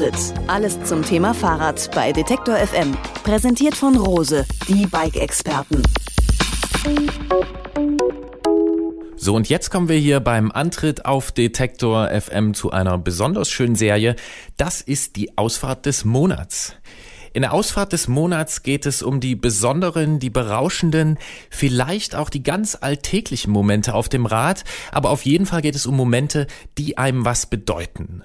Antritt. Alles zum Thema Fahrrad bei Detektor FM. Präsentiert von Rose, die Bike-Experten. So, und jetzt kommen wir hier beim Antritt auf Detektor FM zu einer besonders schönen Serie. Das ist die Ausfahrt des Monats. In der Ausfahrt des Monats geht es um die besonderen, die berauschenden, vielleicht auch die ganz alltäglichen Momente auf dem Rad, aber auf jeden Fall geht es um Momente, die einem was bedeuten.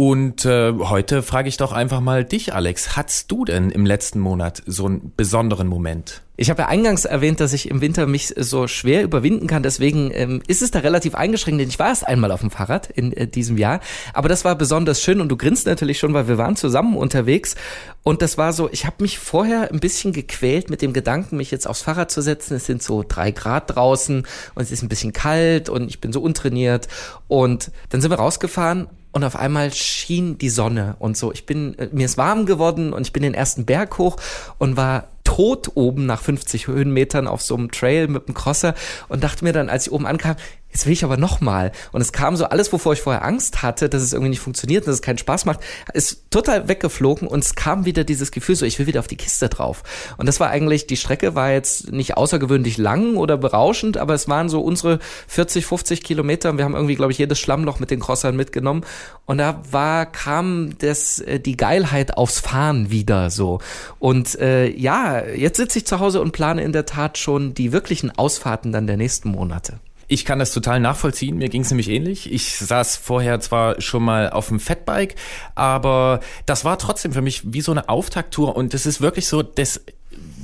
Und äh, heute frage ich doch einfach mal dich, Alex. Hattest du denn im letzten Monat so einen besonderen Moment? Ich habe ja eingangs erwähnt, dass ich im Winter mich so schwer überwinden kann. Deswegen ähm, ist es da relativ eingeschränkt, denn ich war erst einmal auf dem Fahrrad in äh, diesem Jahr. Aber das war besonders schön und du grinst natürlich schon, weil wir waren zusammen unterwegs. Und das war so, ich habe mich vorher ein bisschen gequält mit dem Gedanken, mich jetzt aufs Fahrrad zu setzen. Es sind so drei Grad draußen und es ist ein bisschen kalt und ich bin so untrainiert. Und dann sind wir rausgefahren und auf einmal schien die Sonne und so. Ich bin, äh, mir ist warm geworden und ich bin den ersten Berg hoch und war tot oben nach 50 Höhenmetern auf so einem Trail mit einem Crosser und dachte mir dann, als ich oben ankam, jetzt will ich aber nochmal. Und es kam so alles, wovor ich vorher Angst hatte, dass es irgendwie nicht funktioniert, dass es keinen Spaß macht, ist total weggeflogen und es kam wieder dieses Gefühl so, ich will wieder auf die Kiste drauf. Und das war eigentlich, die Strecke war jetzt nicht außergewöhnlich lang oder berauschend, aber es waren so unsere 40, 50 Kilometer. Wir haben irgendwie, glaube ich, jedes Schlammloch mit den Crossern mitgenommen. Und da war, kam das, äh, die Geilheit aufs Fahren wieder so. Und äh, ja, jetzt sitze ich zu Hause und plane in der Tat schon die wirklichen Ausfahrten dann der nächsten Monate. Ich kann das total nachvollziehen. Mir ging es nämlich ähnlich. Ich saß vorher zwar schon mal auf dem Fatbike, aber das war trotzdem für mich wie so eine Auftakttour und es ist wirklich so, das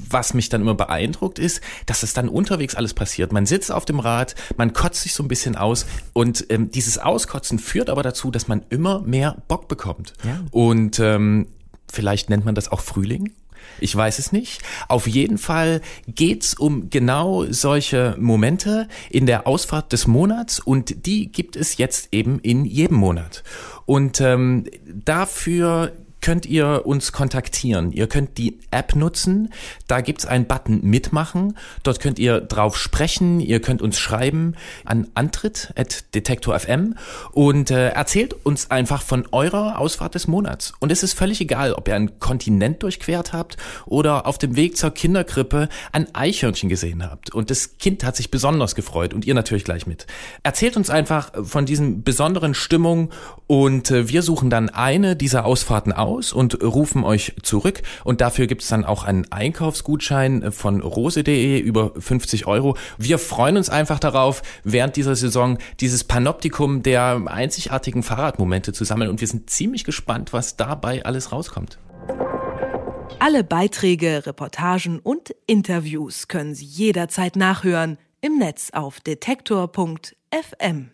was mich dann immer beeindruckt ist, dass es dann unterwegs alles passiert. Man sitzt auf dem Rad, man kotzt sich so ein bisschen aus und ähm, dieses Auskotzen führt aber dazu, dass man immer mehr Bock bekommt. Ja. Und ähm, vielleicht nennt man das auch Frühling ich weiß es nicht. Auf jeden Fall geht's um genau solche Momente in der Ausfahrt des Monats und die gibt es jetzt eben in jedem Monat. Und ähm, dafür könnt ihr uns kontaktieren. Ihr könnt die App nutzen. Da gibt's einen Button Mitmachen. Dort könnt ihr drauf sprechen. Ihr könnt uns schreiben an antritt.detektor.fm und äh, erzählt uns einfach von eurer Ausfahrt des Monats. Und es ist völlig egal, ob ihr einen Kontinent durchquert habt oder auf dem Weg zur Kinderkrippe ein Eichhörnchen gesehen habt. Und das Kind hat sich besonders gefreut und ihr natürlich gleich mit. Erzählt uns einfach von diesen besonderen Stimmungen und äh, wir suchen dann eine dieser Ausfahrten aus aus und rufen euch zurück. Und dafür gibt es dann auch einen Einkaufsgutschein von rose.de über 50 Euro. Wir freuen uns einfach darauf, während dieser Saison dieses Panoptikum der einzigartigen Fahrradmomente zu sammeln. Und wir sind ziemlich gespannt, was dabei alles rauskommt. Alle Beiträge, Reportagen und Interviews können Sie jederzeit nachhören im Netz auf detektor.fm.